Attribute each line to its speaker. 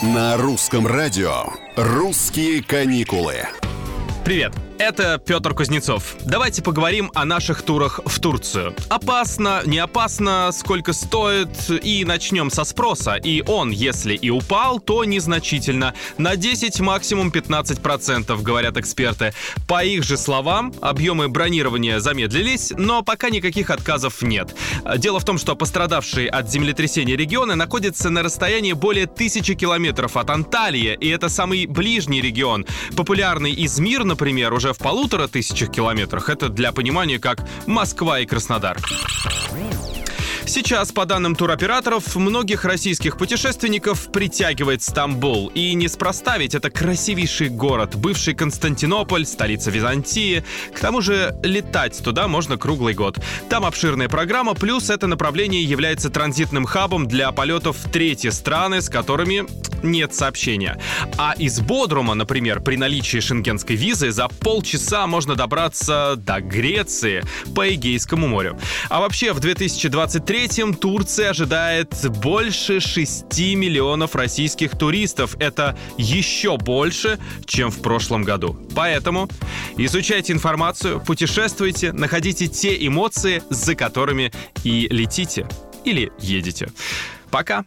Speaker 1: На русском радио «Русские каникулы».
Speaker 2: Привет! Это Петр Кузнецов. Давайте поговорим о наших турах в Турцию. Опасно, не опасно, сколько стоит, и начнем со спроса. И он, если и упал, то незначительно. На 10, максимум 15%, говорят эксперты. По их же словам, объемы бронирования замедлились, но пока никаких отказов нет. Дело в том, что пострадавшие от землетрясения регионы находятся на расстоянии более тысячи километров от Анталии, и это самый ближний регион. Популярный Измир, например, уже в полутора тысячах километрах. Это для понимания как Москва и Краснодар. Сейчас, по данным туроператоров, многих российских путешественников притягивает Стамбул. И неспроста, ведь это красивейший город, бывший Константинополь, столица Византии. К тому же летать туда можно круглый год. Там обширная программа, плюс это направление является транзитным хабом для полетов в третьи страны, с которыми нет сообщения. А из Бодрума, например, при наличии шенгенской визы за полчаса можно добраться до Греции по Эгейскому морю. А вообще в 2023-м Турция ожидает больше 6 миллионов российских туристов. Это еще больше, чем в прошлом году. Поэтому изучайте информацию, путешествуйте, находите те эмоции, за которыми и летите или едете. Пока!